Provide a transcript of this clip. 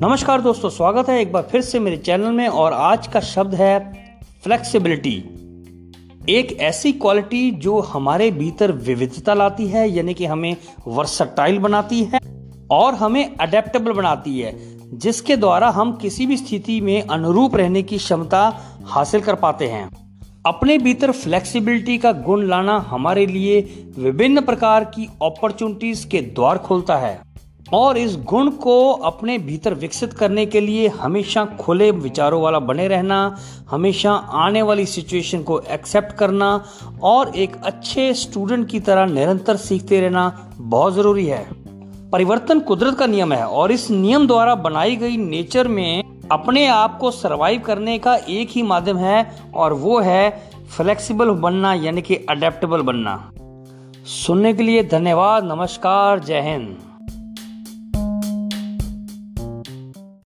नमस्कार दोस्तों, स्वागत है एक बार फिर से मेरे चैनल में और आज का शब्द है फ्लेक्सिबिलिटी एक ऐसी क्वालिटी जो हमारे भीतर विविधता लाती है, यानी कि हमें वर्सटाइल बनाती है और हमें अडेप्टेबल बनाती है, जिसके द्वारा हम किसी भी स्थिति में अनुरूप रहने की क्षमता हासिल कर पाते हैं। अपने भीतर फ्लेक्सिबिलिटी का गुण लाना हमारे लिए विभिन्न प्रकार की अपॉर्चुनिटीज़ के द्वार खोलता है। और इस गुण को अपने भीतर विकसित करने के लिए हमेशा खुले विचारों वाला बने रहना, हमेशा आने वाली सिचुएशन को एक्सेप्ट करना और एक अच्छे स्टूडेंट की तरह निरंतर सीखते रहना बहुत ज़रूरी है। परिवर्तन कुदरत का नियम है और इस नियम द्वारा बनाई गई नेचर में अपने आप को सरवाइव करने का एक ही माध्यम है, और वो है फ्लेक्सिबल बनना, यानी कि अडेप्टेबल बनना। सुनने के लिए धन्यवाद, नमस्कार, जय हिंद।